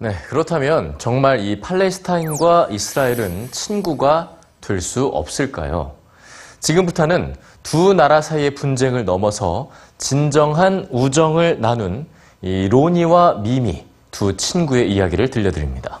네, 그렇다면 정말 이 팔레스타인과 이스라엘은 친구가 될 수 없을까요? 지금부터는 두 나라 사이의 분쟁을 넘어서 진정한 우정을 나눈 이 로니와 미미 두 친구의 이야기를 들려드립니다.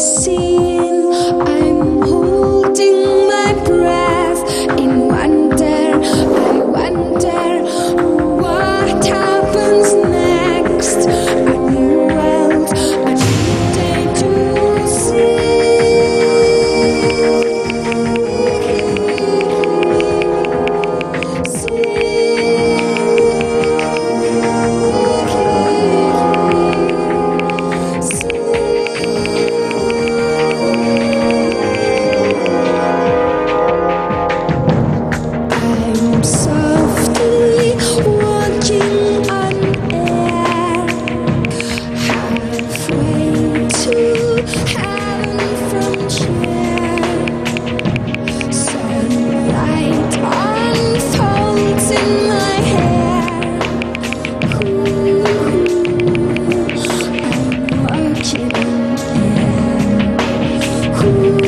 sim. cool.